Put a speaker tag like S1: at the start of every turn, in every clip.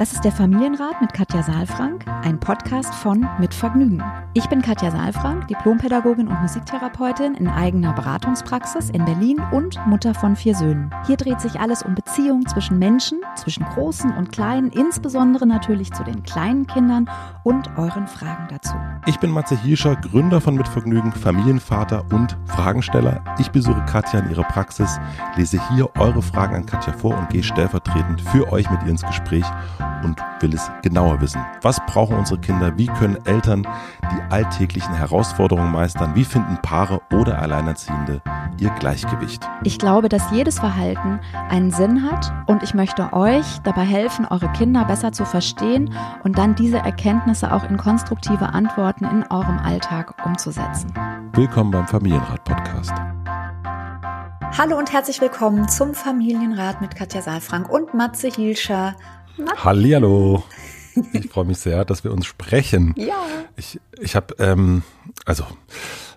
S1: Das ist der Familienrat mit Katja Saalfrank, ein Podcast von Mit Vergnügen. Ich bin Katja Saalfrank, Diplompädagogin und Musiktherapeutin in eigener Beratungspraxis in Berlin und Mutter von vier Söhnen. Hier dreht sich alles um Beziehungen zwischen Menschen, zwischen Großen und Kleinen, insbesondere natürlich zu den kleinen Kindern und euren Fragen dazu.
S2: Ich bin Matze Hirscher, Gründer von Mit Vergnügen, Familienvater und Fragensteller. Ich besuche Katja in ihrer Praxis, lese hier eure Fragen an Katja vor und gehe stellvertretend für euch mit ihr ins Gespräch und will es genauer wissen. Was brauchen unsere Kinder? Wie können Eltern die alltäglichen Herausforderungen meistern? Wie finden Paare oder Alleinerziehende ihr Gleichgewicht?
S1: Ich glaube, dass jedes Verhalten einen Sinn hat und ich möchte euch dabei helfen, eure Kinder besser zu verstehen und dann diese Erkenntnisse auch in konstruktive Antworten in eurem Alltag umzusetzen.
S2: Willkommen beim Familienrat Podcast.
S1: Hallo und herzlich willkommen zum Familienrat mit Katja Saalfrank und Matze Hielscher.
S2: Hallihallo. Ich freue mich sehr, dass wir uns sprechen.
S1: Ja.
S2: Ich, ich habe, ähm, also,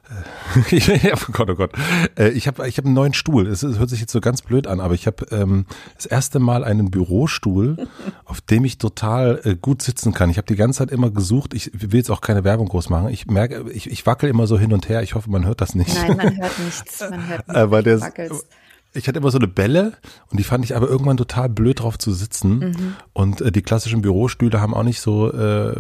S2: äh, ich, oh Gott, oh Gott. Äh, ich habe ich hab einen neuen Stuhl. Es, hört sich jetzt so ganz blöd an, aber ich habe ähm, das erste Mal einen Bürostuhl, auf dem ich total äh, gut sitzen kann. Ich habe die ganze Zeit immer gesucht. Ich will jetzt auch keine Werbung groß machen. Ich merke, ich, ich wackel immer so hin und her. Ich hoffe, man hört das nicht.
S1: Nein, man hört nichts. Man hört nichts.
S2: Aber der ich hatte immer so eine Bälle und die fand ich aber irgendwann total blöd drauf zu sitzen. Mhm. Und äh, die klassischen Bürostühle haben auch nicht so, äh,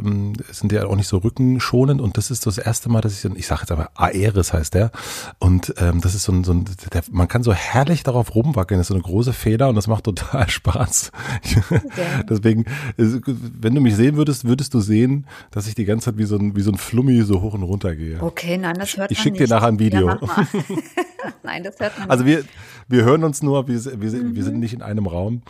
S2: sind ja auch nicht so rückenschonend. Und das ist das erste Mal, dass ich, ich sage jetzt aber Aeris heißt der. Und ähm, das ist so ein, so ein der, man kann so herrlich darauf rumwackeln. Das ist so eine große Feder und das macht total Spaß. Okay. Deswegen, wenn du mich sehen würdest, würdest du sehen, dass ich die ganze Zeit wie so ein, wie so ein Flummi so hoch und runter gehe.
S1: Okay, nein, das hört
S2: ich,
S1: man
S2: Ich schicke dir nachher ein Video. Ja,
S1: nein, das hört man
S2: Also wir, wir hören uns nur, wir, wir, mhm. wir sind nicht in einem Raum.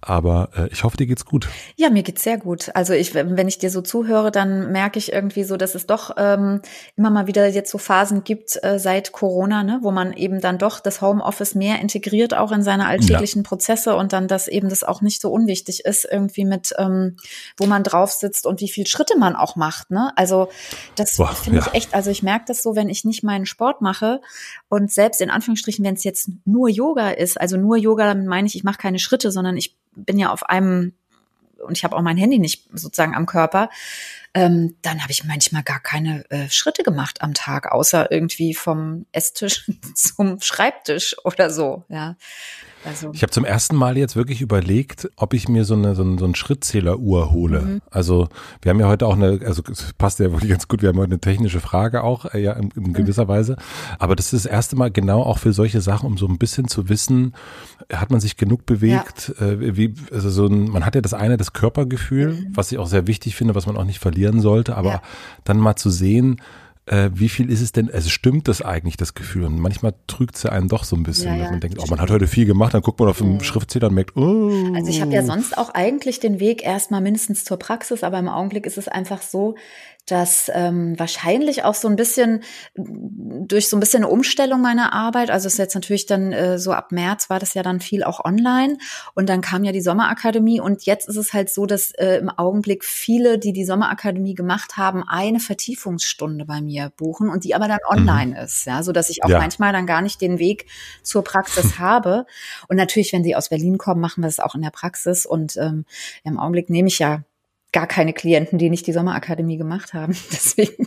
S2: Aber äh, ich hoffe, dir geht's gut.
S1: Ja, mir geht's sehr gut. Also ich, wenn ich dir so zuhöre, dann merke ich irgendwie so, dass es doch ähm, immer mal wieder jetzt so Phasen gibt äh, seit Corona, ne, wo man eben dann doch das Homeoffice mehr integriert auch in seine alltäglichen ja. Prozesse und dann, dass eben das auch nicht so unwichtig ist, irgendwie mit, ähm, wo man drauf sitzt und wie viel Schritte man auch macht. Ne? Also das finde ja. ich echt, also ich merke das so, wenn ich nicht meinen Sport mache und selbst in Anführungsstrichen, wenn es jetzt nur Yoga ist, also nur Yoga, dann meine ich, ich mache keine Schritte, sondern ich bin ja auf einem und ich habe auch mein Handy nicht sozusagen am Körper, ähm, dann habe ich manchmal gar keine äh, Schritte gemacht am Tag, außer irgendwie vom Esstisch zum Schreibtisch oder so. Ja.
S2: Also. Ich habe zum ersten Mal jetzt wirklich überlegt, ob ich mir so eine so, ein, so ein Schrittzähleruhr hole. Mhm. Also wir haben ja heute auch eine, also es passt ja wirklich ganz gut, wir haben heute eine technische Frage auch, äh, ja, in, in gewisser mhm. Weise. Aber das ist das erste Mal genau auch für solche Sachen, um so ein bisschen zu wissen, hat man sich genug bewegt, ja. äh, wie, also so ein, man hat ja das eine, das Körpergefühl, mhm. was ich auch sehr wichtig finde, was man auch nicht verlieren sollte, aber ja. dann mal zu sehen, äh, wie viel ist es denn, also stimmt das eigentlich, das Gefühl? Und manchmal trügt es ja einen doch so ein bisschen, ja, ja, dass man denkt, oh, man hat heute viel gemacht, dann guckt man auf den ja. Schriftzähler und merkt, oh.
S1: Also ich habe ja sonst auch eigentlich den Weg erstmal mindestens zur Praxis, aber im Augenblick ist es einfach so, dass ähm, wahrscheinlich auch so ein bisschen durch so ein bisschen eine Umstellung meiner Arbeit, also es ist jetzt natürlich dann äh, so ab März war das ja dann viel auch online und dann kam ja die Sommerakademie und jetzt ist es halt so, dass äh, im Augenblick viele, die die Sommerakademie gemacht haben, eine Vertiefungsstunde bei mir buchen und die aber dann mhm. online mhm. ist, ja, so dass ich auch ja. manchmal dann gar nicht den Weg zur Praxis habe und natürlich, wenn sie aus Berlin kommen, machen wir das auch in der Praxis und ähm, im Augenblick nehme ich ja gar keine Klienten, die nicht die Sommerakademie gemacht haben. Deswegen.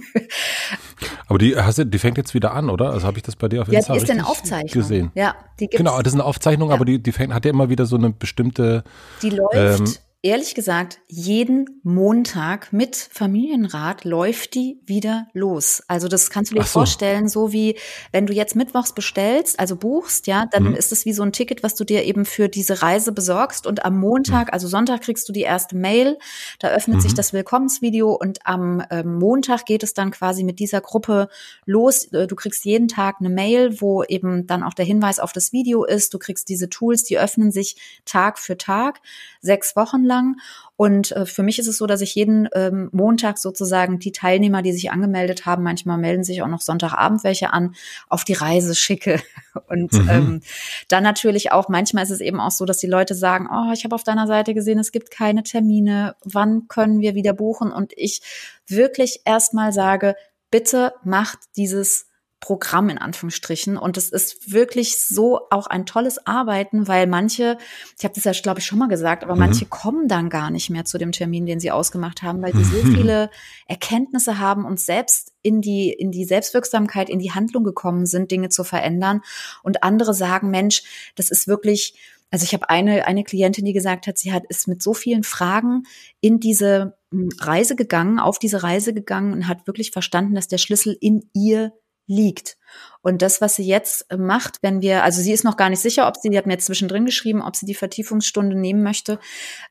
S2: Aber die hast du, die fängt jetzt wieder an, oder? Also habe ich das bei dir auf Instagram
S1: ja, die ist eine Aufzeichnung.
S2: gesehen.
S1: Ja,
S2: die gibt's. Genau, das ist eine Aufzeichnung, ja. aber die, die fängt, hat ja immer wieder so eine bestimmte.
S1: Die läuft. Ähm, ehrlich gesagt, jeden Montag mit Familienrat läuft die wieder los. Also das kannst du dir so. vorstellen, so wie wenn du jetzt mittwochs bestellst, also buchst, ja, dann mhm. ist es wie so ein Ticket, was du dir eben für diese Reise besorgst und am Montag, mhm. also Sonntag kriegst du die erste Mail, da öffnet mhm. sich das Willkommensvideo und am äh, Montag geht es dann quasi mit dieser Gruppe los. Äh, du kriegst jeden Tag eine Mail, wo eben dann auch der Hinweis auf das Video ist. Du kriegst diese Tools, die öffnen sich Tag für Tag, sechs Wochen lang lang. Und äh, für mich ist es so, dass ich jeden ähm, Montag sozusagen die Teilnehmer, die sich angemeldet haben, manchmal melden sich auch noch Sonntagabend welche an, auf die Reise schicke. Und mhm. ähm, dann natürlich auch, manchmal ist es eben auch so, dass die Leute sagen, oh, ich habe auf deiner Seite gesehen, es gibt keine Termine, wann können wir wieder buchen? Und ich wirklich erstmal sage, bitte macht dieses Programm in Anführungsstrichen. Und es ist wirklich so auch ein tolles Arbeiten, weil manche, ich habe das ja, glaube ich, schon mal gesagt, aber mhm. manche kommen dann gar nicht mehr zu dem Termin, den sie ausgemacht haben, weil sie so viele Erkenntnisse haben und selbst in die, in die Selbstwirksamkeit, in die Handlung gekommen sind, Dinge zu verändern. Und andere sagen, Mensch, das ist wirklich, also ich habe eine, eine Klientin, die gesagt hat, sie hat ist mit so vielen Fragen in diese hm, Reise gegangen, auf diese Reise gegangen und hat wirklich verstanden, dass der Schlüssel in ihr liegt. Und das, was sie jetzt macht, wenn wir, also sie ist noch gar nicht sicher, ob sie, die hat mir zwischendrin geschrieben, ob sie die Vertiefungsstunde nehmen möchte,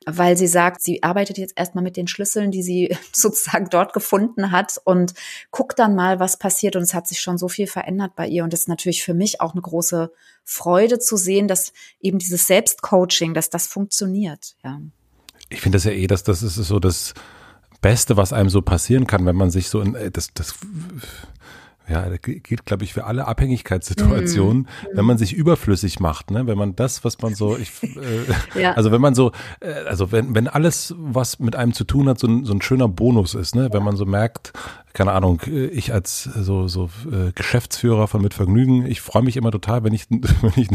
S1: weil sie sagt, sie arbeitet jetzt erstmal mit den Schlüsseln, die sie sozusagen dort gefunden hat und guckt dann mal, was passiert. Und es hat sich schon so viel verändert bei ihr. Und das ist natürlich für mich auch eine große Freude zu sehen, dass eben dieses Selbstcoaching, dass das funktioniert, ja.
S2: Ich finde das ja eh, dass das ist so das Beste, was einem so passieren kann, wenn man sich so in, äh, das, das ja, das geht, glaube ich, für alle Abhängigkeitssituationen, mhm. wenn man sich überflüssig macht, ne? Wenn man das, was man so, ich, äh, ja. also wenn man so, äh, also wenn, wenn alles, was mit einem zu tun hat, so ein, so ein schöner Bonus ist, ne? Wenn man so merkt, keine Ahnung, ich als so, so äh, Geschäftsführer von Mit Vergnügen, ich freue mich immer total, wenn ich, wenn ich,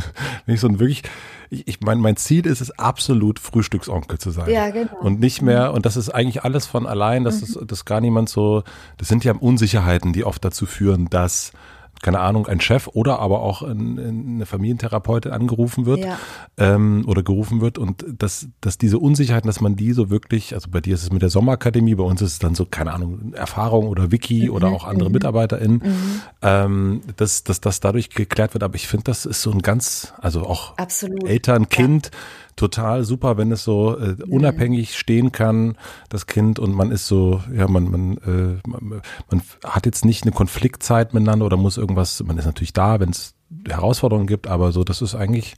S2: wenn ich so ein wirklich, ich, ich mein, mein Ziel ist es absolut Frühstücksonkel zu sein. Ja, genau. Und nicht mehr, und das ist eigentlich alles von allein, dass mhm. das, das gar niemand so, das sind ja Unsicherheiten, die oft dazu führen, dass keine Ahnung, ein Chef oder aber auch ein, eine Familientherapeutin angerufen wird ja. ähm, oder gerufen wird und dass, dass diese Unsicherheiten, dass man die so wirklich, also bei dir ist es mit der Sommerakademie, bei uns ist es dann so, keine Ahnung, Erfahrung oder Wiki mhm. oder auch andere mhm. MitarbeiterInnen, mhm. ähm, dass, dass das dadurch geklärt wird. Aber ich finde, das ist so ein ganz, also auch Absolut. Eltern, Kind, ja total super, wenn es so äh, unabhängig stehen kann, das Kind, und man ist so, ja, man, man, äh, man, man hat jetzt nicht eine Konfliktzeit miteinander oder muss irgendwas, man ist natürlich da, wenn es Herausforderungen gibt, aber so, dass es eigentlich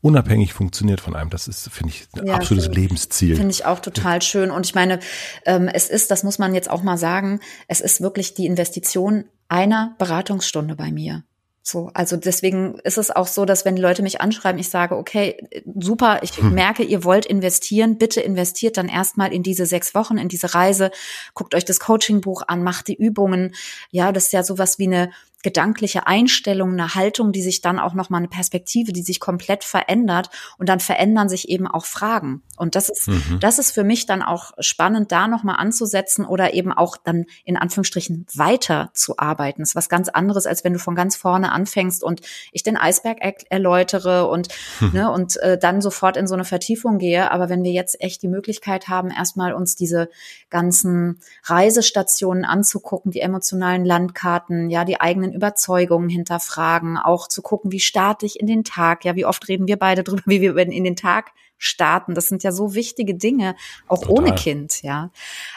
S2: unabhängig funktioniert von einem. Das ist, finde ich, ein ja, absolutes find, Lebensziel.
S1: Finde ich auch total schön. Und ich meine, ähm, es ist, das muss man jetzt auch mal sagen, es ist wirklich die Investition einer Beratungsstunde bei mir. So, also deswegen ist es auch so, dass wenn Leute mich anschreiben, ich sage, okay, super, ich hm. merke, ihr wollt investieren, bitte investiert dann erstmal in diese sechs Wochen, in diese Reise, guckt euch das Coachingbuch an, macht die Übungen. Ja, das ist ja sowas wie eine gedankliche Einstellung, eine Haltung, die sich dann auch nochmal eine Perspektive, die sich komplett verändert und dann verändern sich eben auch Fragen. Und das ist, mhm. das ist für mich dann auch spannend, da nochmal anzusetzen oder eben auch dann in Anführungsstrichen weiter zu arbeiten. Das ist was ganz anderes, als wenn du von ganz vorne anfängst und ich den Eisberg er erläutere und, mhm. ne, und äh, dann sofort in so eine Vertiefung gehe. Aber wenn wir jetzt echt die Möglichkeit haben, erstmal uns diese ganzen Reisestationen anzugucken, die emotionalen Landkarten, ja, die eigenen Überzeugungen hinterfragen, auch zu gucken, wie starte ich in den Tag, ja, wie oft reden wir beide drüber, wie wir in den Tag starten. Das sind ja so wichtige Dinge, auch Total. ohne Kind, ja.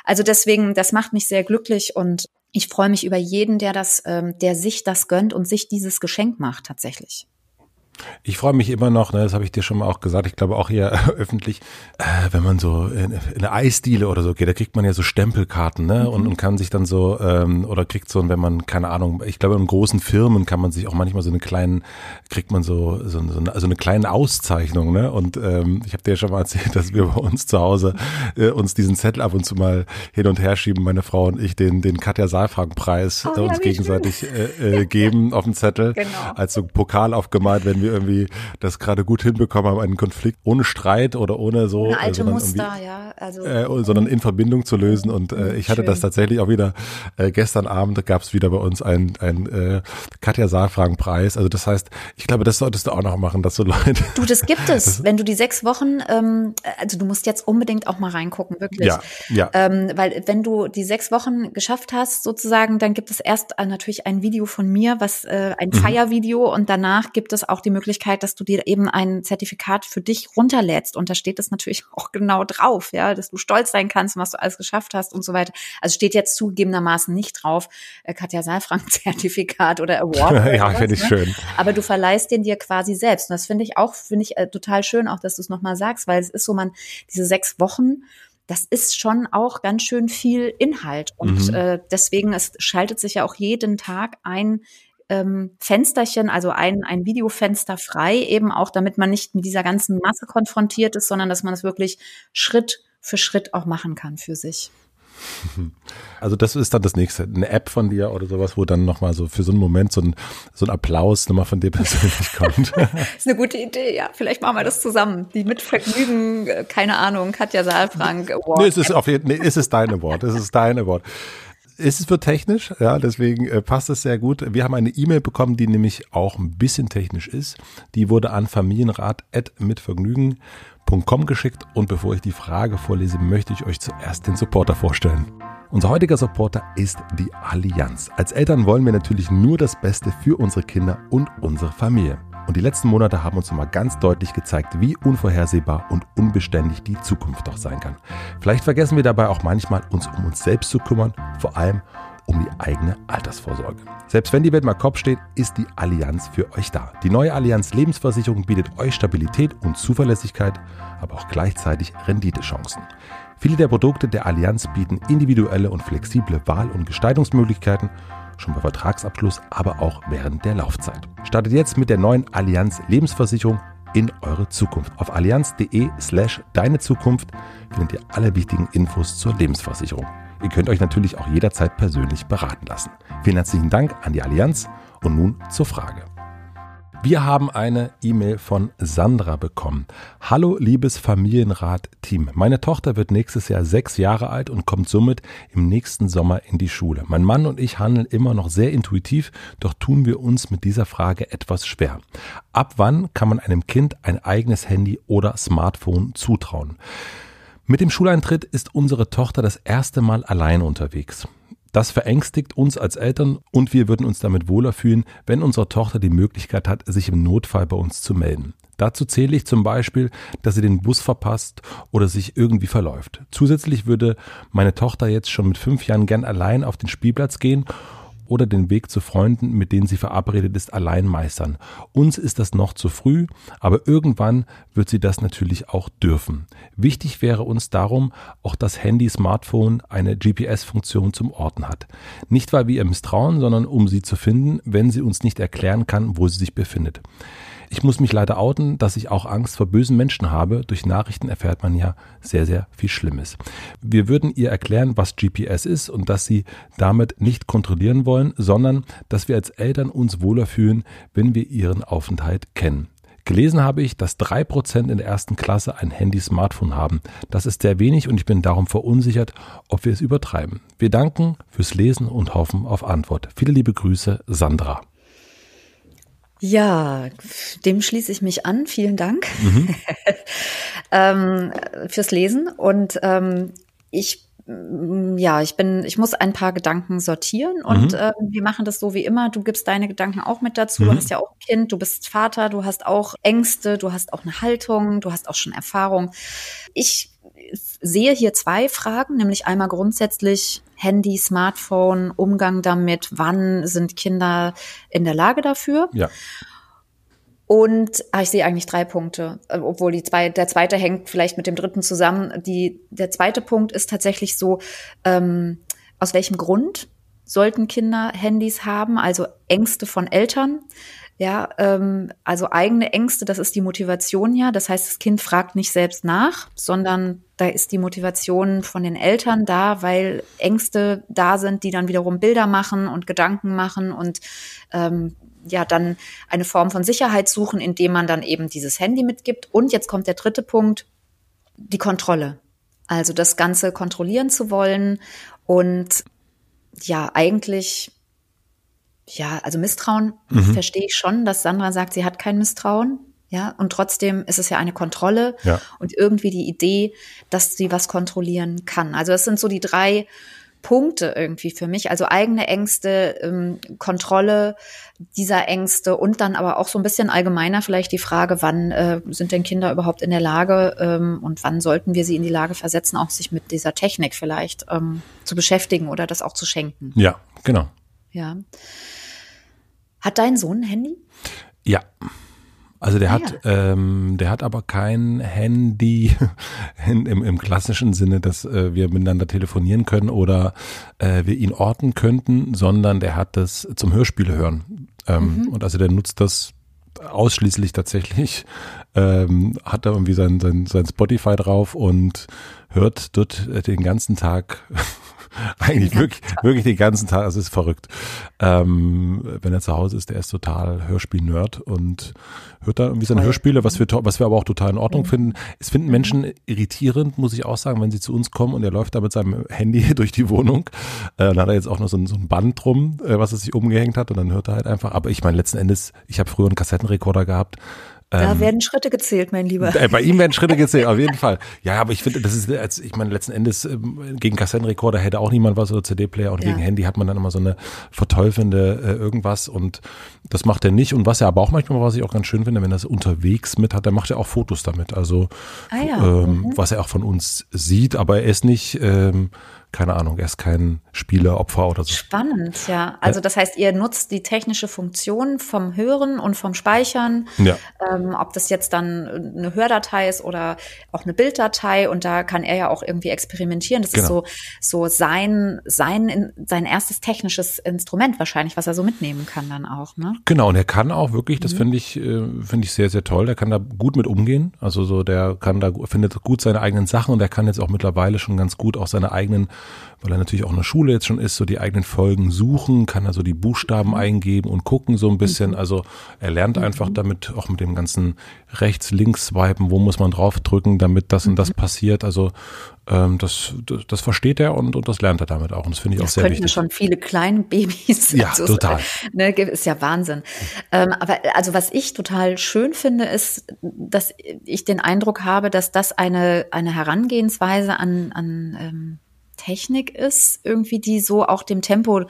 S1: Also deswegen, das macht mich sehr glücklich und ich freue mich über jeden, der das, ähm, der sich das gönnt und sich dieses Geschenk macht tatsächlich.
S2: Ich freue mich immer noch, ne, das habe ich dir schon mal auch gesagt, ich glaube auch hier öffentlich, äh, wenn man so in, in eine Eisdiele oder so geht, da kriegt man ja so Stempelkarten, ne? Mhm. Und, und kann sich dann so, ähm, oder kriegt so, wenn man, keine Ahnung, ich glaube in großen Firmen kann man sich auch manchmal so eine kleinen, kriegt man so, so, so eine, also eine kleine Auszeichnung, ne? Und ähm, ich habe dir ja schon mal erzählt, dass wir bei uns zu Hause äh, uns diesen Zettel ab und zu mal hin und her schieben, meine Frau und ich, den, den Katja Saalfrank-Preis oh, äh, uns gegenseitig äh, äh, geben auf dem Zettel, genau. als so Pokal aufgemalt, wenn wir wir irgendwie das gerade gut hinbekommen haben, einen Konflikt ohne Streit oder ohne so,
S1: Eine alte Muster, ja,
S2: also äh, sondern in Verbindung zu lösen. Und äh, ich hatte Schön. das tatsächlich auch wieder äh, gestern Abend gab es wieder bei uns ein, ein äh, Katja Saalfragen Preis. Also das heißt, ich glaube, das solltest du auch noch machen, dass so Leute.
S1: Du, das gibt es. Das, wenn du die sechs Wochen, ähm, also du musst jetzt unbedingt auch mal reingucken, wirklich.
S2: Ja, ja.
S1: Ähm, weil wenn du die sechs Wochen geschafft hast, sozusagen, dann gibt es erst natürlich ein Video von mir, was äh, ein mhm. Feiervideo und danach gibt es auch die Möglichkeit, dass du dir eben ein Zertifikat für dich runterlädst. Und da steht es natürlich auch genau drauf, ja, dass du stolz sein kannst, was du alles geschafft hast und so weiter. Also steht jetzt zugegebenermaßen nicht drauf, äh, Katja Saalfrank Zertifikat oder Award.
S2: Ja, finde ich ne? schön.
S1: Aber du verleihst den dir quasi selbst. Und das finde ich auch, finde ich äh, total schön, auch dass du es nochmal sagst, weil es ist so, man, diese sechs Wochen, das ist schon auch ganz schön viel Inhalt. Und mhm. äh, deswegen, es schaltet sich ja auch jeden Tag ein ähm, Fensterchen, also ein, ein Videofenster frei, eben auch, damit man nicht mit dieser ganzen Masse konfrontiert ist, sondern dass man es wirklich Schritt für Schritt auch machen kann für sich.
S2: Also das ist dann das nächste. Eine App von dir oder sowas, wo dann nochmal so für so einen Moment so ein, so ein Applaus nochmal von dir persönlich kommt.
S1: das ist eine gute Idee, ja. Vielleicht machen wir das zusammen. Die mit Vergnügen, äh, keine Ahnung, Katja Saalfrank
S2: Award. Nee, es ist auf jeden, nee, es ist dein Award. Es ist dein Award. Es ist für technisch, ja, deswegen äh, passt es sehr gut. Wir haben eine E-Mail bekommen, die nämlich auch ein bisschen technisch ist. Die wurde an familienrat.mitvergnügen.com geschickt und bevor ich die Frage vorlese, möchte ich euch zuerst den Supporter vorstellen. Unser heutiger Supporter ist die Allianz. Als Eltern wollen wir natürlich nur das Beste für unsere Kinder und unsere Familie. Und die letzten Monate haben uns nochmal ganz deutlich gezeigt, wie unvorhersehbar und unbeständig die Zukunft doch sein kann. Vielleicht vergessen wir dabei auch manchmal, uns um uns selbst zu kümmern, vor allem um die eigene Altersvorsorge. Selbst wenn die Welt mal Kopf steht, ist die Allianz für euch da. Die neue Allianz Lebensversicherung bietet euch Stabilität und Zuverlässigkeit, aber auch gleichzeitig Renditechancen. Viele der Produkte der Allianz bieten individuelle und flexible Wahl- und Gestaltungsmöglichkeiten, schon bei Vertragsabschluss, aber auch während der Laufzeit. Startet jetzt mit der neuen Allianz Lebensversicherung in eure Zukunft. Auf allianz.de slash deine Zukunft findet ihr alle wichtigen Infos zur Lebensversicherung. Ihr könnt euch natürlich auch jederzeit persönlich beraten lassen. Vielen herzlichen Dank an die Allianz und nun zur Frage. Wir haben eine E-Mail von Sandra bekommen. Hallo liebes Familienrat-Team. Meine Tochter wird nächstes Jahr sechs Jahre alt und kommt somit im nächsten Sommer in die Schule. Mein Mann und ich handeln immer noch sehr intuitiv, doch tun wir uns mit dieser Frage etwas schwer. Ab wann kann man einem Kind ein eigenes Handy oder Smartphone zutrauen? Mit dem Schuleintritt ist unsere Tochter das erste Mal allein unterwegs. Das verängstigt uns als Eltern und wir würden uns damit wohler fühlen, wenn unsere Tochter die Möglichkeit hat, sich im Notfall bei uns zu melden. Dazu zähle ich zum Beispiel, dass sie den Bus verpasst oder sich irgendwie verläuft. Zusätzlich würde meine Tochter jetzt schon mit fünf Jahren gern allein auf den Spielplatz gehen oder den Weg zu Freunden, mit denen sie verabredet ist, allein meistern. Uns ist das noch zu früh, aber irgendwann wird sie das natürlich auch dürfen. Wichtig wäre uns darum, auch das Handy-Smartphone eine GPS-Funktion zum Orten hat. Nicht, weil wir ihr misstrauen, sondern um sie zu finden, wenn sie uns nicht erklären kann, wo sie sich befindet. Ich muss mich leider outen, dass ich auch Angst vor bösen Menschen habe. Durch Nachrichten erfährt man ja sehr, sehr viel Schlimmes. Wir würden ihr erklären, was GPS ist und dass sie damit nicht kontrollieren wollen, sondern dass wir als Eltern uns wohler fühlen, wenn wir ihren Aufenthalt kennen. Gelesen habe ich, dass drei Prozent in der ersten Klasse ein Handy-Smartphone haben. Das ist sehr wenig und ich bin darum verunsichert, ob wir es übertreiben. Wir danken fürs Lesen und hoffen auf Antwort. Viele liebe Grüße, Sandra.
S1: Ja, dem schließe ich mich an. Vielen Dank mhm. ähm, fürs Lesen. Und ähm, ich mm, ja, ich bin, ich muss ein paar Gedanken sortieren und mhm. äh, wir machen das so wie immer. Du gibst deine Gedanken auch mit dazu. Mhm. Du hast ja auch ein Kind, du bist Vater, du hast auch Ängste, du hast auch eine Haltung, du hast auch schon Erfahrung. Ich sehe hier zwei Fragen, nämlich einmal grundsätzlich Handy, Smartphone, Umgang damit, wann sind Kinder in der Lage dafür?
S2: Ja.
S1: Und ah, ich sehe eigentlich drei Punkte, äh, obwohl die zwei, der zweite hängt vielleicht mit dem dritten zusammen. Die, der zweite Punkt ist tatsächlich so, ähm, aus welchem Grund sollten Kinder Handys haben? Also Ängste von Eltern. Ja, ähm, also eigene Ängste, das ist die Motivation ja. Das heißt, das Kind fragt nicht selbst nach, sondern da ist die Motivation von den Eltern da, weil Ängste da sind, die dann wiederum Bilder machen und Gedanken machen und ähm, ja dann eine Form von Sicherheit suchen, indem man dann eben dieses Handy mitgibt. Und jetzt kommt der dritte Punkt, die Kontrolle. Also das Ganze kontrollieren zu wollen und ja, eigentlich ja, also Misstrauen mhm. verstehe ich schon, dass Sandra sagt, sie hat kein Misstrauen. Ja, und trotzdem ist es ja eine Kontrolle ja. und irgendwie die Idee, dass sie was kontrollieren kann. Also das sind so die drei Punkte irgendwie für mich. Also eigene Ängste, ähm, Kontrolle dieser Ängste und dann aber auch so ein bisschen allgemeiner vielleicht die Frage, wann äh, sind denn Kinder überhaupt in der Lage ähm, und wann sollten wir sie in die Lage versetzen, auch sich mit dieser Technik vielleicht ähm, zu beschäftigen oder das auch zu schenken.
S2: Ja, genau.
S1: Ja. Hat dein Sohn ein Handy?
S2: Ja. Also der ah, hat, ja. ähm, der hat aber kein Handy in, im, im klassischen Sinne, dass äh, wir miteinander telefonieren können oder äh, wir ihn orten könnten, sondern der hat das zum Hörspiele hören. Ähm, mhm. Und also der nutzt das ausschließlich tatsächlich ähm, hat da irgendwie sein, sein, sein Spotify drauf und hört dort den ganzen Tag Eigentlich wirklich, wirklich den ganzen Tag, also es ist verrückt. Ähm, wenn er zu Hause ist, der ist total Hörspiel-Nerd und hört da irgendwie seine Hörspiele, was wir, was wir aber auch total in Ordnung mhm. finden. Es finden Menschen irritierend, muss ich auch sagen, wenn sie zu uns kommen und er läuft da mit seinem Handy durch die Wohnung. Äh, dann hat er jetzt auch noch so ein, so ein Band drum, äh, was er sich umgehängt hat und dann hört er halt einfach. Aber ich meine, letzten Endes, ich habe früher einen Kassettenrekorder gehabt
S1: da ähm, werden Schritte gezählt, mein Lieber.
S2: Äh, bei ihm werden Schritte gezählt, auf jeden Fall. Ja, aber ich finde, das ist, als ich meine, letzten Endes ähm, gegen Kassettenrekorder hätte auch niemand was oder CD-Player und ja. gegen Handy hat man dann immer so eine verteufelnde äh, irgendwas und das macht er nicht. Und was er aber auch manchmal, was ich auch ganz schön finde, wenn er es unterwegs mit hat, dann macht er auch Fotos damit. Also ah ja. ähm, mhm. was er auch von uns sieht, aber er ist nicht ähm, keine Ahnung, er ist kein Spieleopfer oder so.
S1: Spannend, ja. Also das heißt, ihr nutzt die technische Funktion vom Hören und vom Speichern, ja. ähm, ob das jetzt dann eine Hördatei ist oder auch eine Bilddatei und da kann er ja auch irgendwie experimentieren. Das genau. ist so, so sein, sein, sein erstes technisches Instrument wahrscheinlich, was er so mitnehmen kann dann auch, ne?
S2: Genau, und er kann auch wirklich, das mhm. finde ich, äh, finde ich sehr, sehr toll, der kann da gut mit umgehen. Also so, der kann da, findet gut seine eigenen Sachen und er kann jetzt auch mittlerweile schon ganz gut auch seine eigenen weil er natürlich auch in der Schule jetzt schon ist, so die eigenen Folgen suchen, kann also die Buchstaben mhm. eingeben und gucken so ein bisschen. Mhm. Also er lernt einfach mhm. damit, auch mit dem ganzen rechts-links-Swipen, wo muss man draufdrücken, damit das und das passiert. Also ähm, das, das, das versteht er und, und das lernt er damit auch. Und das finde ich das auch sehr wichtig.
S1: Das schon viele kleine Babys.
S2: Ja, also, total.
S1: Ne, ist ja Wahnsinn. Ähm, aber also was ich total schön finde, ist, dass ich den Eindruck habe, dass das eine, eine Herangehensweise an, an ähm, Technik ist, irgendwie, die so auch dem Tempo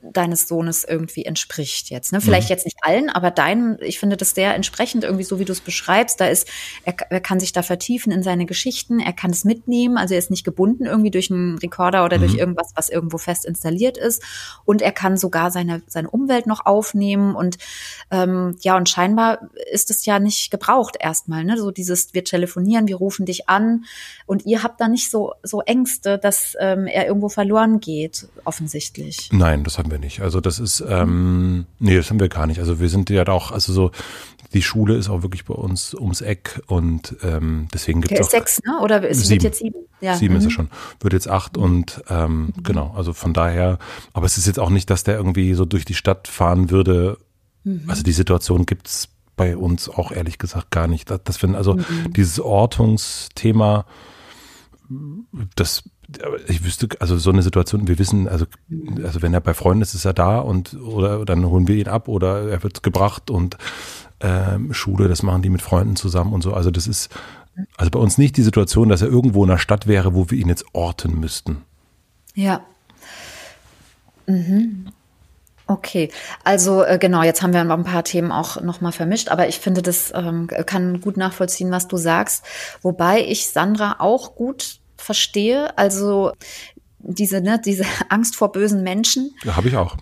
S1: deines Sohnes irgendwie entspricht jetzt. Ne? Vielleicht mhm. jetzt nicht allen, aber deinen, ich finde das sehr entsprechend irgendwie so, wie du es beschreibst. Da ist, er, er, kann sich da vertiefen in seine Geschichten, er kann es mitnehmen, also er ist nicht gebunden irgendwie durch einen Rekorder oder mhm. durch irgendwas, was irgendwo fest installiert ist. Und er kann sogar seine, seine Umwelt noch aufnehmen und ähm, ja, und scheinbar ist es ja nicht gebraucht erstmal, ne? So dieses, wir telefonieren, wir rufen dich an und ihr habt da nicht so, so Ängste, dass ähm, er irgendwo verloren geht, offensichtlich.
S2: Nein, das haben wir nicht. Also das ist, ähm, nee, das haben wir gar nicht. Also wir sind ja auch, also so, die Schule ist auch wirklich bei uns ums Eck und ähm, deswegen gibt es. Der
S1: ist sechs, ne? Oder ist
S2: sieben.
S1: jetzt sieben?
S2: Ja. Sieben mhm. ist er schon. Wird jetzt acht und ähm, mhm. genau, also von daher, aber es ist jetzt auch nicht, dass der irgendwie so durch die Stadt fahren würde. Mhm. Also die Situation gibt's bei uns auch ehrlich gesagt gar nicht. Das, das wenn also mhm. dieses Ortungsthema, das ich wüsste, also so eine Situation, wir wissen, also, also wenn er bei Freunden ist, ist er da und oder dann holen wir ihn ab oder er wird gebracht und ähm, Schule, das machen die mit Freunden zusammen und so. Also das ist also bei uns nicht die Situation, dass er irgendwo in der Stadt wäre, wo wir ihn jetzt orten müssten.
S1: Ja. Mhm. Okay, also äh, genau, jetzt haben wir ein paar Themen auch nochmal vermischt, aber ich finde, das ähm, kann gut nachvollziehen, was du sagst. Wobei ich Sandra auch gut verstehe. Also diese, ne, diese Angst vor bösen Menschen.
S2: Ja, habe ich auch.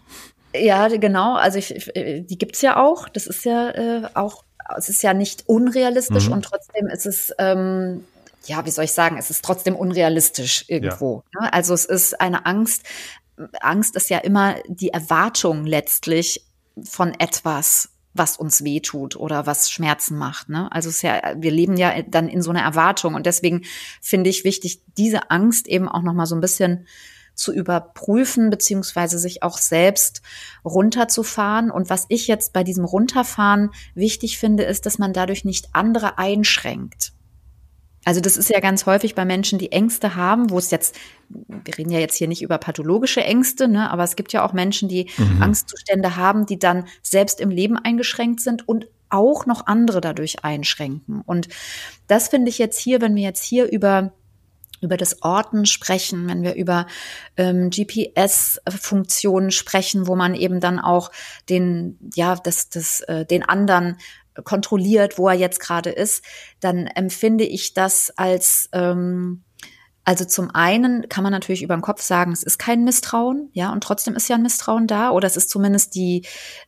S1: Ja, genau. Also ich, die gibt's ja auch. Das ist ja äh, auch, es ist ja nicht unrealistisch mhm. und trotzdem ist es, ähm, ja, wie soll ich sagen, es ist trotzdem unrealistisch irgendwo. Ja. Ne? Also es ist eine Angst. Angst ist ja immer die Erwartung letztlich von etwas was uns wehtut oder was Schmerzen macht. Ne? Also es ist ja, wir leben ja dann in so einer Erwartung und deswegen finde ich wichtig, diese Angst eben auch noch mal so ein bisschen zu überprüfen beziehungsweise sich auch selbst runterzufahren. Und was ich jetzt bei diesem Runterfahren wichtig finde, ist, dass man dadurch nicht andere einschränkt. Also das ist ja ganz häufig bei Menschen, die Ängste haben, wo es jetzt, wir reden ja jetzt hier nicht über pathologische Ängste, ne, aber es gibt ja auch Menschen, die mhm. Angstzustände haben, die dann selbst im Leben eingeschränkt sind und auch noch andere dadurch einschränken. Und das finde ich jetzt hier, wenn wir jetzt hier über über das Orten sprechen, wenn wir über ähm, GPS-Funktionen sprechen, wo man eben dann auch den, ja, das, das, äh, den anderen kontrolliert, wo er jetzt gerade ist, dann empfinde ich das als ähm, also zum einen kann man natürlich über den Kopf sagen, es ist kein Misstrauen, ja, und trotzdem ist ja ein Misstrauen da, oder es ist zumindest die,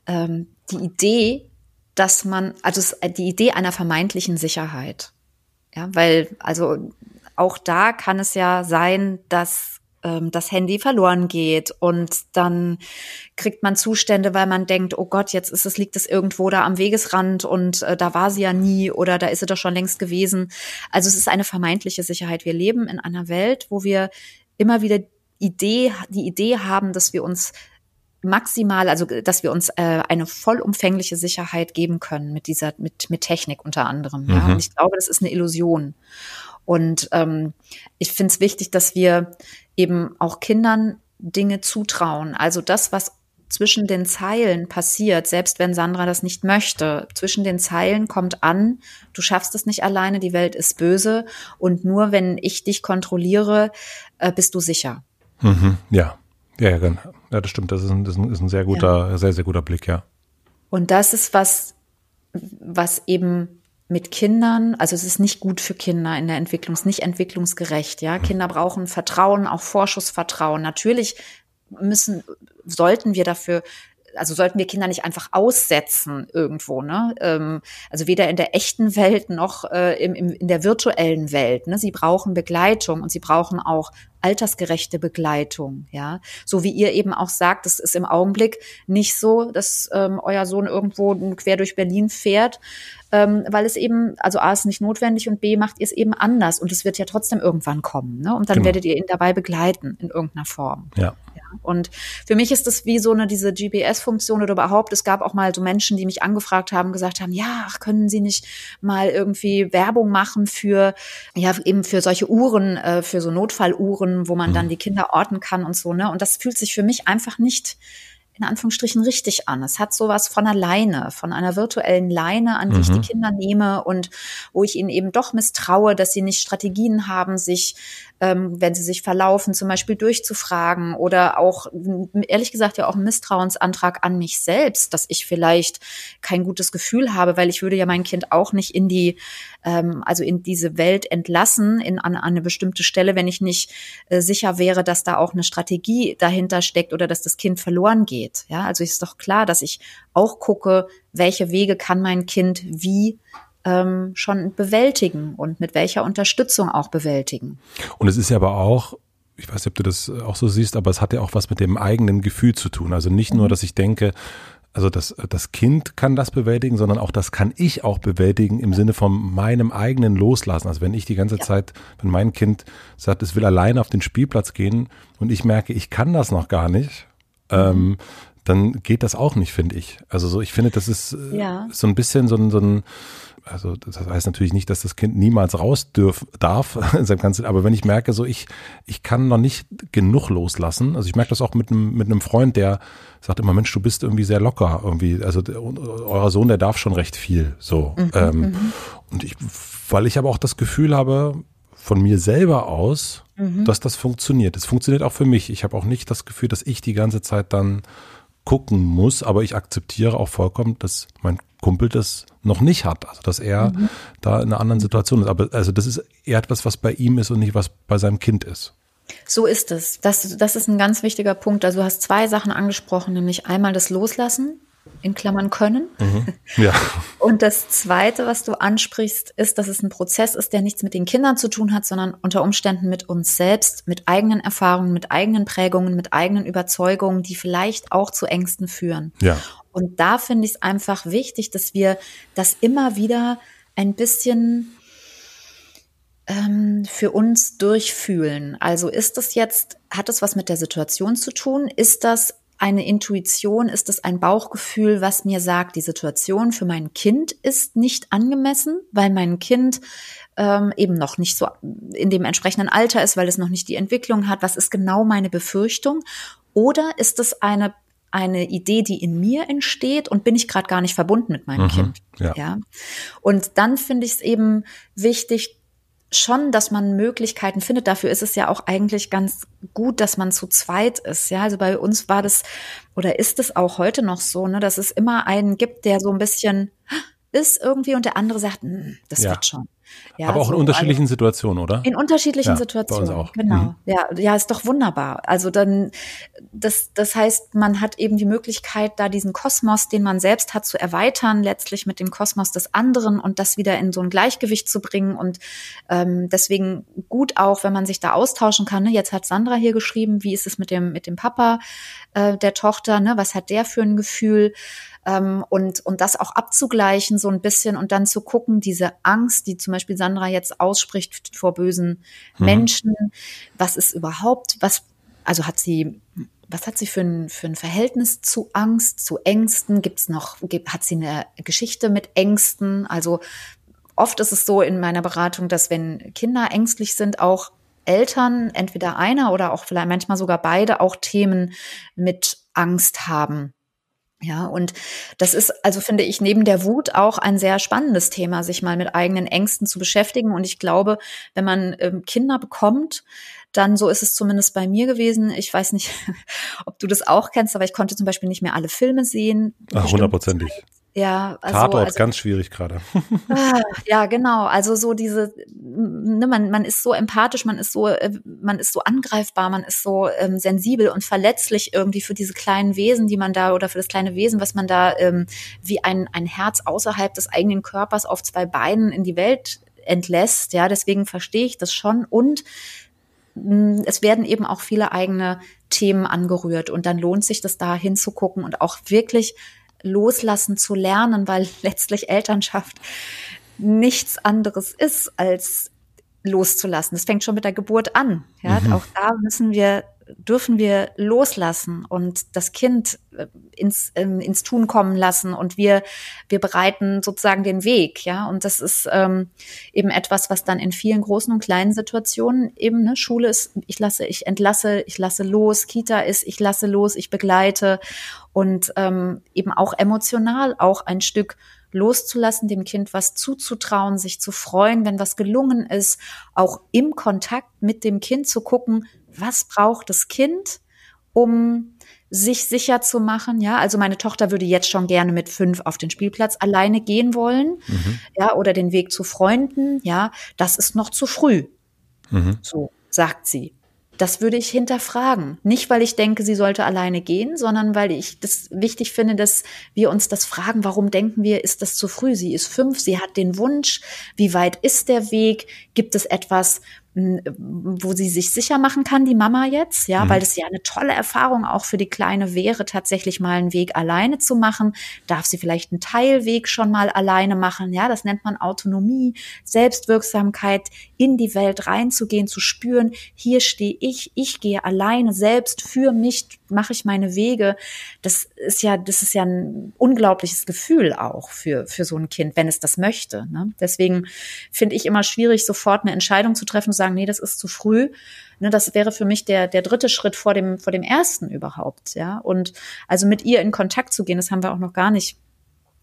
S1: ähm, die Idee, dass man, also die Idee einer vermeintlichen Sicherheit. Ja, weil, also auch da kann es ja sein, dass ähm, das Handy verloren geht und dann kriegt man Zustände, weil man denkt, oh Gott, jetzt ist es, liegt es irgendwo da am Wegesrand und äh, da war sie ja nie oder da ist sie doch schon längst gewesen. Also es ist eine vermeintliche Sicherheit. Wir leben in einer Welt, wo wir immer wieder Idee, die Idee haben, dass wir uns maximal, also dass wir uns äh, eine vollumfängliche Sicherheit geben können mit dieser, mit, mit Technik unter anderem. Mhm. Ja? Und ich glaube, das ist eine Illusion. Und ähm, ich finde es wichtig, dass wir eben auch Kindern Dinge zutrauen. Also das, was zwischen den Zeilen passiert, selbst wenn Sandra das nicht möchte, zwischen den Zeilen kommt an, du schaffst es nicht alleine, die Welt ist böse und nur wenn ich dich kontrolliere, äh, bist du sicher.
S2: Mhm, ja. ja, ja, genau. Ja, das stimmt. Das ist ein, das ist ein sehr guter, ja. sehr, sehr guter Blick, ja.
S1: Und das ist was, was eben mit Kindern, also es ist nicht gut für Kinder in der Entwicklung, es ist nicht entwicklungsgerecht, ja. Kinder brauchen Vertrauen, auch Vorschussvertrauen. Natürlich müssen, sollten wir dafür also sollten wir Kinder nicht einfach aussetzen irgendwo, ne? Ähm, also weder in der echten Welt noch äh, im, im, in der virtuellen Welt. Ne? Sie brauchen Begleitung und sie brauchen auch altersgerechte Begleitung, ja. So wie ihr eben auch sagt, es ist im Augenblick nicht so, dass ähm, euer Sohn irgendwo quer durch Berlin fährt, ähm, weil es eben, also A ist nicht notwendig und B macht ihr es eben anders und es wird ja trotzdem irgendwann kommen, ne? Und dann genau. werdet ihr ihn dabei begleiten in irgendeiner Form.
S2: Ja.
S1: Und für mich ist das wie so eine, diese GPS-Funktion oder überhaupt, es gab auch mal so Menschen, die mich angefragt haben, gesagt haben, ja, ach, können Sie nicht mal irgendwie Werbung machen für, ja, eben für solche Uhren, äh, für so Notfalluhren, wo man mhm. dann die Kinder orten kann und so, ne? Und das fühlt sich für mich einfach nicht in Anführungsstrichen richtig an. Es hat sowas von alleine, von einer virtuellen Leine, an die mhm. ich die mhm. Kinder nehme und wo ich ihnen eben doch misstraue, dass sie nicht Strategien haben, sich ähm, wenn sie sich verlaufen, zum Beispiel durchzufragen oder auch, ehrlich gesagt, ja auch ein Misstrauensantrag an mich selbst, dass ich vielleicht kein gutes Gefühl habe, weil ich würde ja mein Kind auch nicht in die, ähm, also in diese Welt entlassen, in, an, an eine bestimmte Stelle, wenn ich nicht äh, sicher wäre, dass da auch eine Strategie dahinter steckt oder dass das Kind verloren geht. Ja, also ist doch klar, dass ich auch gucke, welche Wege kann mein Kind wie ähm, schon bewältigen und mit welcher Unterstützung auch bewältigen.
S2: Und es ist ja aber auch, ich weiß nicht, ob du das auch so siehst, aber es hat ja auch was mit dem eigenen Gefühl zu tun. Also nicht nur, mhm. dass ich denke, also das, das Kind kann das bewältigen, sondern auch das kann ich auch bewältigen im Sinne von meinem eigenen Loslassen. Also wenn ich die ganze ja. Zeit, wenn mein Kind sagt, es will alleine auf den Spielplatz gehen und ich merke, ich kann das noch gar nicht, mhm. ähm, dann geht das auch nicht, finde ich. Also so, ich finde, das ist äh, ja. so ein bisschen so ein, so ein also das heißt natürlich nicht, dass das Kind niemals raus dürf, darf in seinem ganzen, aber wenn ich merke, so ich, ich kann noch nicht genug loslassen, also ich merke das auch mit einem, mit einem Freund, der sagt immer, Mensch, du bist irgendwie sehr locker, irgendwie, also der, euer Sohn, der darf schon recht viel, so. Mhm, ähm, mhm. und ich, weil ich aber auch das Gefühl habe, von mir selber aus, mhm. dass das funktioniert. Es funktioniert auch für mich. Ich habe auch nicht das Gefühl, dass ich die ganze Zeit dann gucken muss, aber ich akzeptiere auch vollkommen, dass mein Kumpel das noch nicht hat. Also dass er mhm. da in einer anderen Situation ist. Aber also das ist eher etwas, was bei ihm ist und nicht was bei seinem Kind ist.
S1: So ist es. Das, das ist ein ganz wichtiger Punkt. Also du hast zwei Sachen angesprochen, nämlich einmal das Loslassen in Klammern können. Mhm. Ja. Und das Zweite, was du ansprichst, ist, dass es ein Prozess ist, der nichts mit den Kindern zu tun hat, sondern unter Umständen mit uns selbst, mit eigenen Erfahrungen, mit eigenen Prägungen, mit eigenen Überzeugungen, die vielleicht auch zu Ängsten führen.
S2: Ja.
S1: Und da finde ich es einfach wichtig, dass wir das immer wieder ein bisschen ähm, für uns durchfühlen. Also ist das jetzt, hat das was mit der Situation zu tun? Ist das eine Intuition? Ist es ein Bauchgefühl, was mir sagt, die Situation für mein Kind ist nicht angemessen, weil mein Kind ähm, eben noch nicht so in dem entsprechenden Alter ist, weil es noch nicht die Entwicklung hat? Was ist genau meine Befürchtung? Oder ist es eine eine Idee, die in mir entsteht und bin ich gerade gar nicht verbunden mit meinem mhm, Kind. Ja. ja. Und dann finde ich es eben wichtig, schon, dass man Möglichkeiten findet. Dafür ist es ja auch eigentlich ganz gut, dass man zu zweit ist. Ja, also bei uns war das oder ist es auch heute noch so, ne, dass es immer einen gibt, der so ein bisschen ist irgendwie und der andere sagt, hm, das ja. wird schon. Ja,
S2: Aber auch
S1: so,
S2: in unterschiedlichen
S1: also,
S2: Situationen, oder?
S1: In unterschiedlichen
S2: Ja,
S1: Situationen.
S2: bei uns auch.
S1: Genau.
S2: Mhm.
S1: Ja, ja, ist doch wunderbar. Also dann, das, das heißt, man hat eben die Möglichkeit, da diesen Kosmos, den man selbst hat, zu erweitern, letztlich mit dem Kosmos des anderen und das wieder in so ein Gleichgewicht zu bringen. Und ähm, deswegen gut auch, wenn man sich da austauschen kann. Ne? Jetzt hat Sandra hier geschrieben, wie ist es mit dem, mit dem Papa äh, der Tochter, ne? Was hat der für ein Gefühl? ähm, und, und das auch abzugleichen so ein bisschen und dann zu gucken, diese Angst, die zum Beispiel Sandra jetzt ausspricht vor bösen
S2: Mhm.
S1: Menschen, was ist überhaupt, was, also hat sie, was hat sie für ein, für ein Verhältnis zu Angst, zu Ängsten? Gibt's noch, hat sie eine Geschichte mit Ängsten? Also oft ist es so in meiner Beratung, dass wenn Kinder ängstlich sind, auch Eltern, entweder einer oder auch vielleicht manchmal sogar beide, auch Themen mit Angst haben. Ja, und das ist, also finde ich, neben der Wut auch ein sehr spannendes Thema, sich mal mit eigenen Ängsten zu beschäftigen. Und ich glaube, wenn man ähm, Kinder bekommt, dann, so ist es zumindest bei mir gewesen. Ich weiß nicht, ob du das auch kennst, aber ich konnte zum Beispiel nicht mehr alle Filme sehen.
S2: Ach, hundertprozentig.
S1: Ja, also,
S2: Tatort,
S1: also
S2: ganz schwierig gerade.
S1: Ah, ja, genau. Also so diese, ne, man, man ist so empathisch, man ist so, äh, man ist so angreifbar, man ist so ähm, sensibel und verletzlich irgendwie für diese kleinen Wesen, die man da oder für das kleine Wesen, was man da ähm, wie ein, ein Herz außerhalb des eigenen Körpers auf zwei Beinen in die Welt entlässt. Ja, deswegen verstehe ich das schon und mh, es werden eben auch viele eigene Themen angerührt und dann lohnt sich das da hinzugucken und auch wirklich loslassen zu lernen, weil letztlich Elternschaft nichts anderes ist als loszulassen. Das fängt schon mit der Geburt an. Ja,
S2: Mhm.
S1: auch da müssen wir dürfen wir loslassen und das Kind äh, ins, ähm, ins Tun kommen lassen und wir, wir bereiten sozusagen den Weg, ja. Und das ist ähm, eben etwas, was dann in vielen großen und kleinen Situationen eben, ne, Schule ist, ich lasse, ich entlasse, ich lasse los, Kita ist, ich lasse los, ich begleite und ähm, eben auch emotional auch ein Stück loszulassen, dem Kind was zuzutrauen, sich zu freuen, wenn was gelungen ist, auch im Kontakt mit dem Kind zu gucken, was braucht das Kind, um sich sicher zu machen, ja, also meine Tochter würde jetzt schon gerne mit fünf auf den Spielplatz alleine gehen wollen,
S2: Mhm.
S1: ja, oder den Weg zu Freunden, ja, das ist noch zu früh,
S2: Mhm.
S1: so sagt sie. Das würde ich hinterfragen. Nicht, weil ich denke, sie sollte alleine gehen, sondern weil ich das wichtig finde, dass wir uns das fragen, warum denken wir, ist das zu früh? Sie ist fünf, sie hat den Wunsch. Wie weit ist der Weg? Gibt es etwas, wo sie sich sicher machen kann, die Mama jetzt? Ja,
S2: Mhm.
S1: weil das ja eine tolle Erfahrung auch für die Kleine wäre, tatsächlich mal einen Weg alleine zu machen. Darf sie vielleicht einen Teilweg schon mal alleine machen? Ja, das nennt man Autonomie, Selbstwirksamkeit, in die Welt reinzugehen, zu spüren, hier stehe ich, ich gehe alleine selbst für mich, mache ich meine Wege. Das ist ja, das ist ja ein unglaubliches Gefühl auch für, für so ein Kind, wenn es das möchte. Ne? Deswegen finde ich immer schwierig, sofort eine Entscheidung zu treffen und sagen, nee, das ist zu früh. Ne, das wäre für mich der, der dritte Schritt vor dem, vor dem ersten überhaupt, ja. Und also mit ihr in Kontakt zu gehen, das haben wir auch noch gar nicht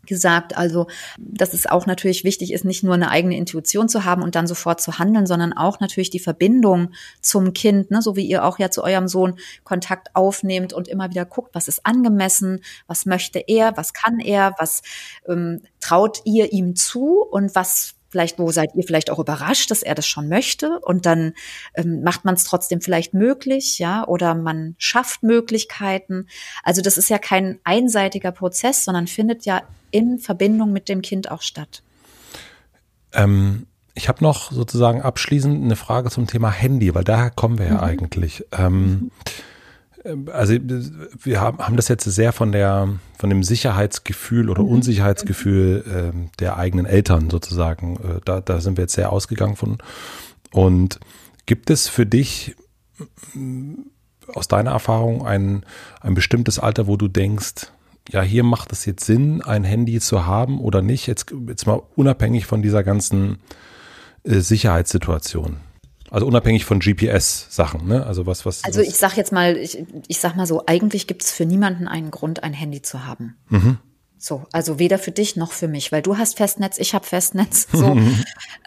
S1: gesagt. Also, dass es auch natürlich wichtig ist, nicht nur eine eigene Intuition zu haben und dann sofort zu handeln, sondern auch natürlich die Verbindung zum Kind, ne, so wie ihr auch ja zu eurem Sohn Kontakt aufnehmt und immer wieder guckt, was ist angemessen, was möchte er, was kann er, was ähm, traut ihr ihm zu und was vielleicht, wo seid ihr vielleicht auch überrascht, dass er das schon möchte und dann ähm, macht man es trotzdem vielleicht möglich, ja, oder man schafft Möglichkeiten. Also das ist ja kein einseitiger Prozess, sondern findet ja in Verbindung mit dem Kind auch statt.
S2: Ähm, ich habe noch sozusagen abschließend eine Frage zum Thema Handy, weil daher kommen wir ja eigentlich. Ähm, also wir haben, haben das jetzt sehr von der von dem Sicherheitsgefühl oder Unsicherheitsgefühl ähm, der eigenen Eltern sozusagen. Äh, da, da sind wir jetzt sehr ausgegangen von. Und gibt es für dich aus deiner Erfahrung ein, ein bestimmtes Alter, wo du denkst, ja, hier macht es jetzt Sinn, ein Handy zu haben oder nicht? Jetzt, jetzt mal unabhängig von dieser ganzen äh, Sicherheitssituation. Also unabhängig von GPS-Sachen, ne? Also was, was.
S1: Also ich sag jetzt mal, ich, ich sag mal so, eigentlich gibt es für niemanden einen Grund, ein Handy zu haben.
S2: Mhm.
S1: So, also weder für dich noch für mich, weil du hast Festnetz, ich habe Festnetz. So,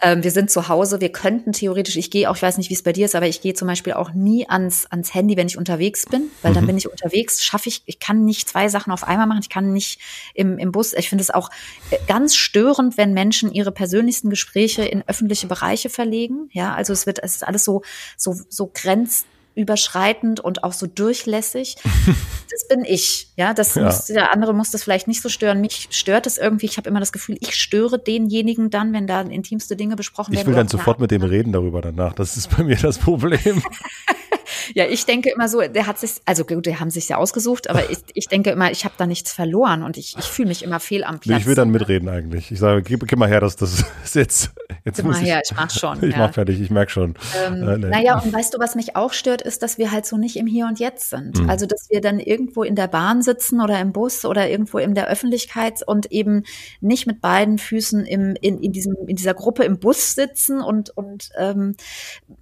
S1: ähm, wir sind zu Hause, wir könnten theoretisch, ich gehe auch, ich weiß nicht, wie es bei dir ist, aber ich gehe zum Beispiel auch nie ans ans Handy, wenn ich unterwegs bin, weil mhm. dann bin ich unterwegs, schaffe ich, ich kann nicht zwei Sachen auf einmal machen, ich kann nicht im, im Bus. Ich finde es auch äh, ganz störend, wenn Menschen ihre persönlichsten Gespräche in öffentliche Bereiche verlegen. Ja, also es wird, es ist alles so so so grenzt überschreitend und auch so durchlässig. das bin ich. Ja, das ja. Muss, der andere muss das vielleicht nicht so stören. Mich stört es irgendwie. Ich habe immer das Gefühl, ich störe denjenigen dann, wenn da intimste Dinge besprochen werden.
S2: Ich will dann sofort mit dem reden darüber danach. Das ist bei mir das Problem.
S1: ja, ich denke immer so, der hat sich, also gut, die haben sich ja ausgesucht, aber ich, ich denke immer, ich habe da nichts verloren und ich, ich fühle mich immer fehl am Platz.
S2: Nee, ich will dann mitreden eigentlich. Ich sage, gib, gib mal her, dass das ist jetzt. jetzt
S1: gib mal her, ich mach schon.
S2: Ich ja. mach fertig, ich merk schon.
S1: Ähm, äh, nee. Naja, und weißt du, was mich auch stört, ist, dass wir halt so nicht im Hier und Jetzt sind. Mhm. Also, dass wir dann irgendwo in der Bahn sitzen oder im Bus oder irgendwo in der Öffentlichkeit und eben nicht mit beiden Füßen im, in, in, diesem, in dieser Gruppe im Bus sitzen und, und ähm,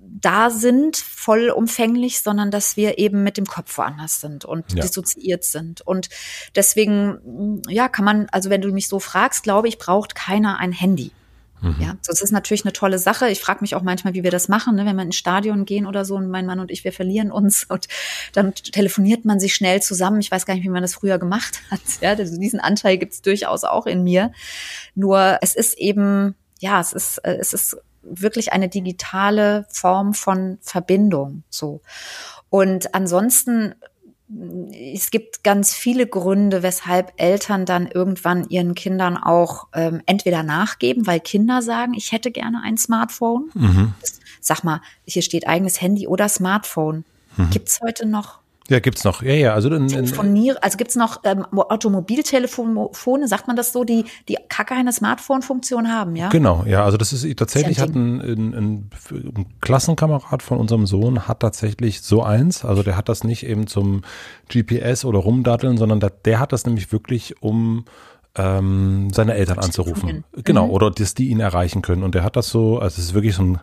S1: da sind vollumfänglich, sondern dass wir eben mit dem Kopf woanders sind und ja. dissoziiert sind. Und deswegen, ja, kann man, also wenn du mich so fragst, glaube ich, braucht keiner ein Handy. Mhm. Ja, das ist natürlich eine tolle Sache. Ich frage mich auch manchmal, wie wir das machen, ne? wenn wir ins Stadion gehen oder so und mein Mann und ich, wir verlieren uns und dann telefoniert man sich schnell zusammen. Ich weiß gar nicht, wie man das früher gemacht hat. Ja, diesen Anteil gibt es durchaus auch in mir. Nur es ist eben, ja, es ist, äh, es ist wirklich eine digitale Form von Verbindung. So. Und ansonsten es gibt ganz viele Gründe, weshalb Eltern dann irgendwann ihren Kindern auch ähm, entweder nachgeben, weil Kinder sagen, ich hätte gerne ein Smartphone. Mhm. Sag mal, hier steht eigenes Handy oder Smartphone. Mhm. Gibt's heute noch?
S2: Ja, gibt's noch. Ja, ja. Also, in,
S1: also gibt's noch ähm, Automobiltelefone, sagt man das so, die die gar keine Smartphone-Funktion haben, ja?
S2: Genau, ja. Also das ist tatsächlich hat ein, ein, ein, ein Klassenkamerad von unserem Sohn hat tatsächlich so eins. Also der hat das nicht eben zum GPS oder rumdatteln, sondern der, der hat das nämlich wirklich um ähm, seine Eltern anzurufen. Genau, mhm. oder dass die ihn erreichen können. Und der hat das so, also es ist wirklich so ein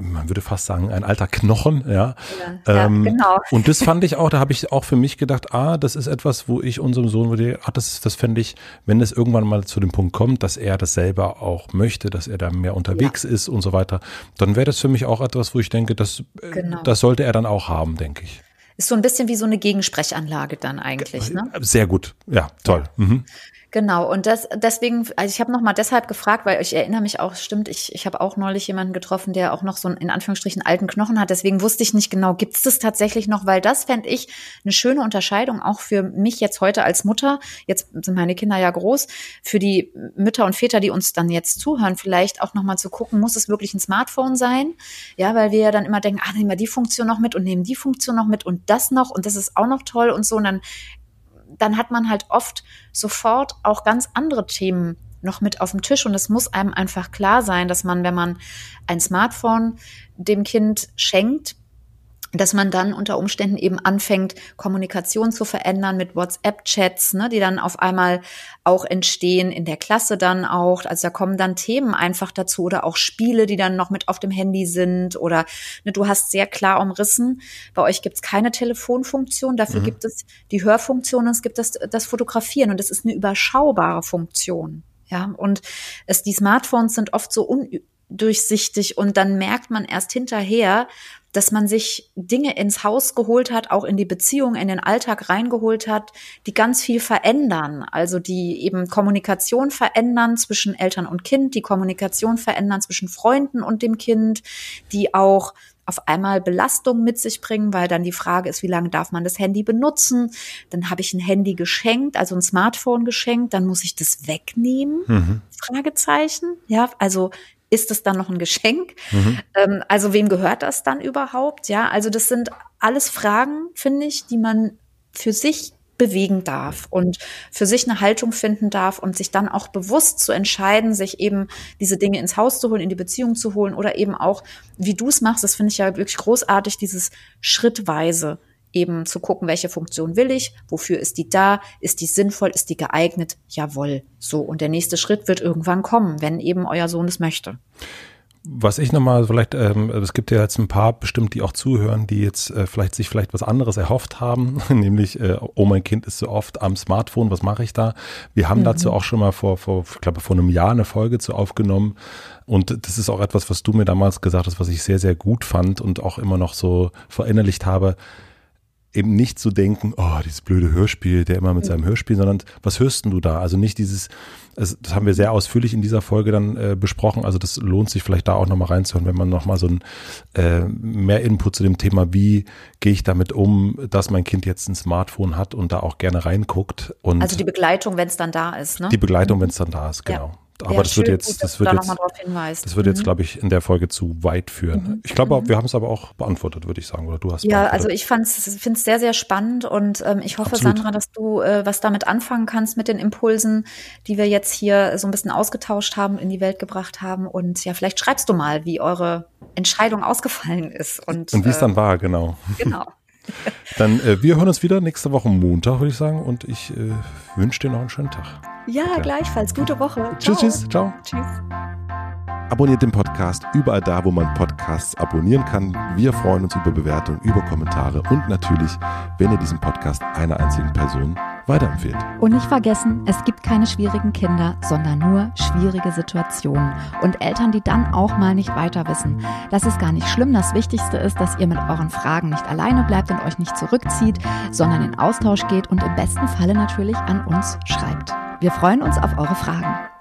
S2: man würde fast sagen, ein alter Knochen, ja. ja, ähm, genau. Und das fand ich auch, da habe ich auch für mich gedacht, ah, das ist etwas, wo ich unserem Sohn würde, ah, das, das fände ich, wenn es irgendwann mal zu dem Punkt kommt, dass er das selber auch möchte, dass er da mehr unterwegs ja. ist und so weiter, dann wäre das für mich auch etwas, wo ich denke, das, äh, genau. das sollte er dann auch haben, denke ich.
S1: Ist so ein bisschen wie so eine Gegensprechanlage dann eigentlich, ne?
S2: Sehr gut, ja, toll. Mhm.
S1: Genau, und das deswegen, also ich habe nochmal deshalb gefragt, weil ich erinnere mich auch, stimmt, ich, ich habe auch neulich jemanden getroffen, der auch noch so einen in Anführungsstrichen alten Knochen hat. Deswegen wusste ich nicht genau, gibt es das tatsächlich noch, weil das fände ich eine schöne Unterscheidung, auch für mich jetzt heute als Mutter. Jetzt sind meine Kinder ja groß, für die Mütter und Väter, die uns dann jetzt zuhören, vielleicht auch nochmal zu gucken, muss es wirklich ein Smartphone sein? Ja, weil wir ja dann immer denken, ah, nehmen wir die Funktion noch mit und nehmen die Funktion noch mit und das noch und das ist auch noch toll und so. Und dann dann hat man halt oft sofort auch ganz andere Themen noch mit auf dem Tisch. Und es muss einem einfach klar sein, dass man, wenn man ein Smartphone dem Kind schenkt, dass man dann unter Umständen eben anfängt, Kommunikation zu verändern mit WhatsApp-Chats, ne, die dann auf einmal auch entstehen in der Klasse dann auch. Also da kommen dann Themen einfach dazu oder auch Spiele, die dann noch mit auf dem Handy sind oder ne, du hast sehr klar umrissen, bei euch gibt es keine Telefonfunktion, dafür mhm. gibt es die Hörfunktion und es gibt das, das Fotografieren und das ist eine überschaubare Funktion. Ja, und es, die Smartphones sind oft so undurchsichtig und dann merkt man erst hinterher, dass man sich Dinge ins Haus geholt hat, auch in die Beziehung, in den Alltag reingeholt hat, die ganz viel verändern. Also die eben Kommunikation verändern zwischen Eltern und Kind, die Kommunikation verändern zwischen Freunden und dem Kind, die auch auf einmal Belastung mit sich bringen, weil dann die Frage ist, wie lange darf man das Handy benutzen? Dann habe ich ein Handy geschenkt, also ein Smartphone geschenkt, dann muss ich das wegnehmen? Mhm. Fragezeichen. Ja, also ist es dann noch ein Geschenk? Mhm. Ähm, also wem gehört das dann überhaupt? Ja, also das sind alles Fragen, finde ich, die man für sich bewegen darf und für sich eine Haltung finden darf und sich dann auch bewusst zu entscheiden, sich eben diese Dinge ins Haus zu holen, in die Beziehung zu holen oder eben auch, wie du es machst, das finde ich ja wirklich großartig, dieses schrittweise eben zu gucken, welche Funktion will ich, wofür ist die da, ist die sinnvoll, ist die geeignet, jawohl, so. Und der nächste Schritt wird irgendwann kommen, wenn eben euer Sohn es möchte.
S2: Was ich nochmal vielleicht, ähm, es gibt ja jetzt ein paar bestimmt, die auch zuhören, die jetzt äh, vielleicht sich vielleicht was anderes erhofft haben, nämlich, äh, oh mein Kind ist so oft am Smartphone, was mache ich da? Wir haben mhm. dazu auch schon mal vor, vor, ich glaube, vor einem Jahr eine Folge zu aufgenommen. Und das ist auch etwas, was du mir damals gesagt hast, was ich sehr, sehr gut fand und auch immer noch so verinnerlicht habe eben nicht zu denken, oh, dieses blöde Hörspiel, der immer mit seinem Hörspiel, sondern was hörst du da? Also nicht dieses, das haben wir sehr ausführlich in dieser Folge dann äh, besprochen. Also das lohnt sich vielleicht da auch nochmal reinzuhören, wenn man nochmal so ein äh, mehr Input zu dem Thema, wie gehe ich damit um, dass mein Kind jetzt ein Smartphone hat und da auch gerne reinguckt. Und
S1: also die Begleitung, wenn es dann da ist, ne?
S2: Die Begleitung, wenn es dann da ist, genau. Ja aber ja, das wird jetzt, gut, das wird jetzt, das wird mhm. jetzt, glaube ich, in der Folge zu weit führen. Mhm. Ich glaube, mhm. wir haben es aber auch beantwortet, würde ich sagen, oder du hast.
S1: Ja, also ich finde es sehr, sehr spannend und ähm, ich hoffe, Absolut. Sandra, dass du äh, was damit anfangen kannst mit den Impulsen, die wir jetzt hier so ein bisschen ausgetauscht haben, in die Welt gebracht haben und ja, vielleicht schreibst du mal, wie eure Entscheidung ausgefallen ist und
S2: und wie es äh, dann war, genau.
S1: Genau.
S2: Dann äh, wir hören uns wieder nächste Woche Montag, würde ich sagen, und ich äh, wünsche dir noch einen schönen Tag.
S1: Ja, okay. gleichfalls. Gute Woche.
S2: Tschüss, tschüss. Ciao. Tschüss. Abonniert den Podcast überall da, wo man Podcasts abonnieren kann. Wir freuen uns über Bewertungen, über Kommentare und natürlich, wenn ihr diesen Podcast einer einzigen Person weiterempfehlt.
S1: Und nicht vergessen, es gibt keine schwierigen Kinder, sondern nur schwierige Situationen und Eltern, die dann auch mal nicht weiter wissen. Das ist gar nicht schlimm. Das Wichtigste ist, dass ihr mit euren Fragen nicht alleine bleibt und euch nicht zurückzieht, sondern in Austausch geht und im besten Falle natürlich an uns schreibt. Wir freuen uns auf eure Fragen.